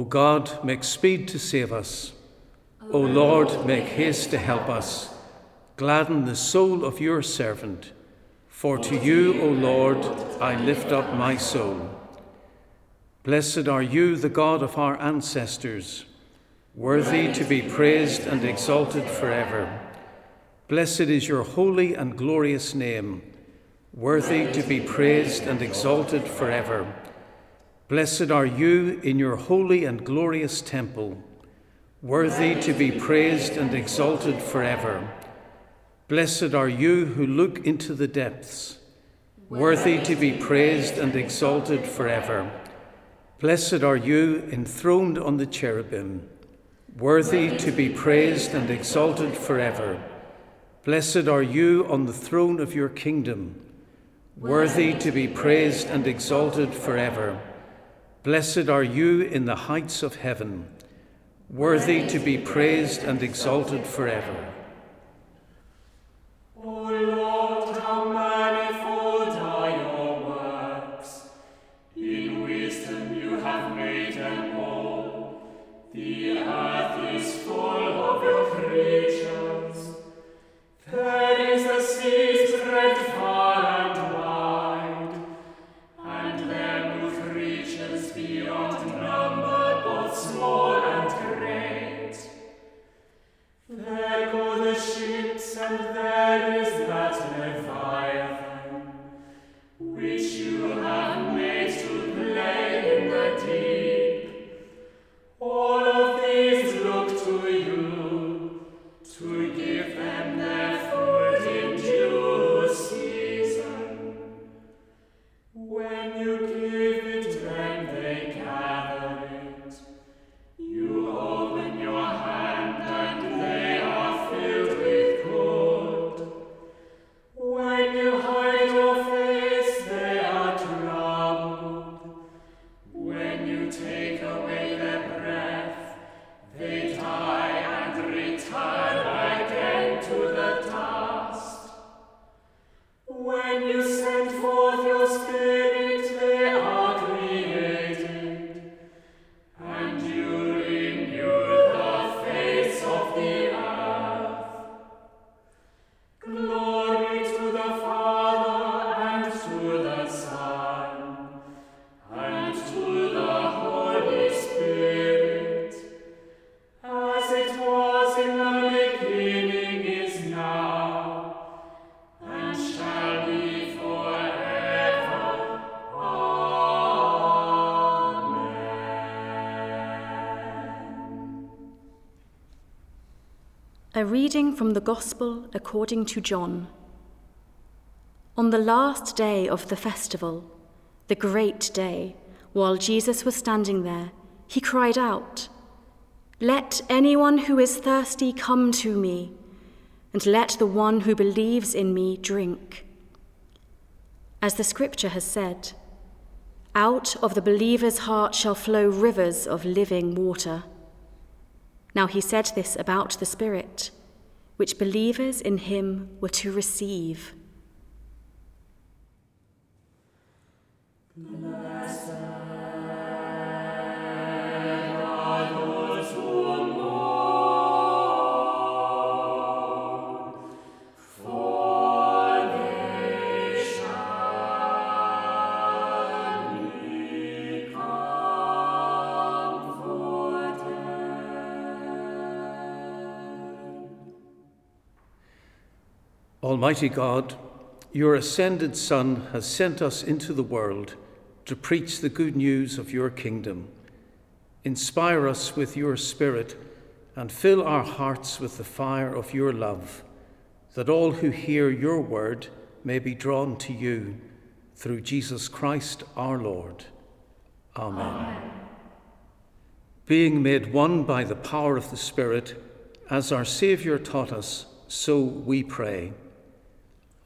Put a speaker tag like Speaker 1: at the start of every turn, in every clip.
Speaker 1: O God, make speed to save us. O Lord, make haste to help us. Gladden the soul of your servant. For to you, O Lord, I lift up my soul. Blessed are you, the God of our ancestors, worthy to be praised and exalted forever. Blessed is your holy and glorious name, worthy to be praised and exalted forever. Blessed are you in your holy and glorious temple, worthy to be praised and exalted forever. Blessed are you who look into the depths, worthy to be praised and exalted forever. Blessed are you enthroned on the cherubim, worthy to be praised and exalted forever. Blessed are you on the throne of your kingdom, worthy to be praised and exalted forever. Blessed are you in the heights of heaven, worthy to be praised and exalted forever.
Speaker 2: A reading from the Gospel according to John. On the last day of the festival, the great day, while Jesus was standing there, he cried out, Let anyone who is thirsty come to me, and let the one who believes in me drink. As the scripture has said, out of the believer's heart shall flow rivers of living water. Now he said this about the Spirit, which believers in him were to receive.
Speaker 1: Almighty God, your ascended Son has sent us into the world to preach the good news of your kingdom. Inspire us with your Spirit and fill our hearts with the fire of your love, that all who hear your word may be drawn to you through Jesus Christ our Lord. Amen. Amen. Being made one by the power of the Spirit, as our Saviour taught us, so we pray.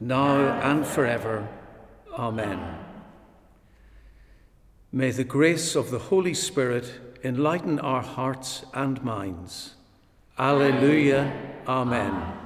Speaker 1: now and forever. Amen. May the grace of the Holy Spirit enlighten our hearts and minds. Alleluia. Amen.